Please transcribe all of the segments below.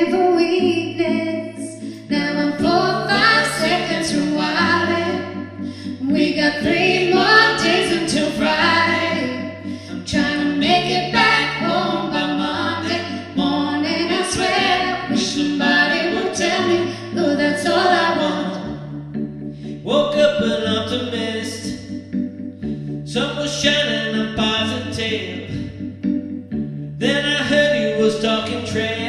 for weakness. Now I'm four, five seconds from wildin'. We got three more days until Friday. I'm trying to make it back home by Monday morning. I swear, wish somebody would tell me, Lord, that's all I want. Woke up an optimist. Sun was shining a positive. Then I heard you was talking trash.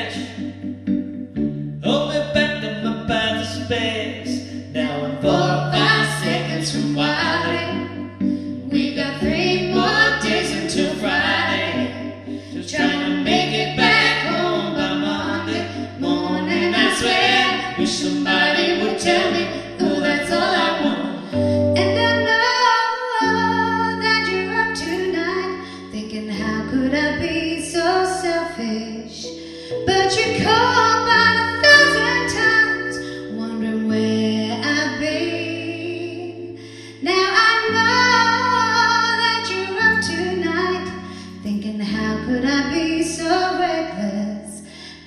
How could I be so selfish? But you call about a thousand times, wondering where I've been. Now I know that you're up tonight, thinking, how could I be so reckless?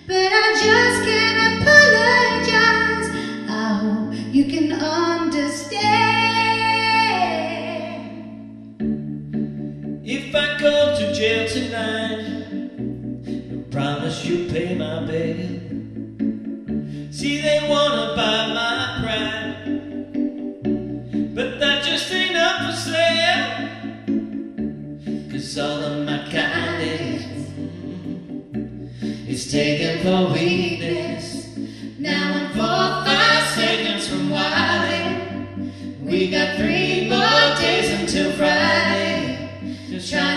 But I just can't apologize. I hope you can understand. If I go jail tonight. I promise you'll pay my bail. See, they wanna buy my pride, but that just ain't up for sale. Cause all of my kindness is taken for weakness. Now I'm four, five seconds from wilding. We got three more days until Friday. Just try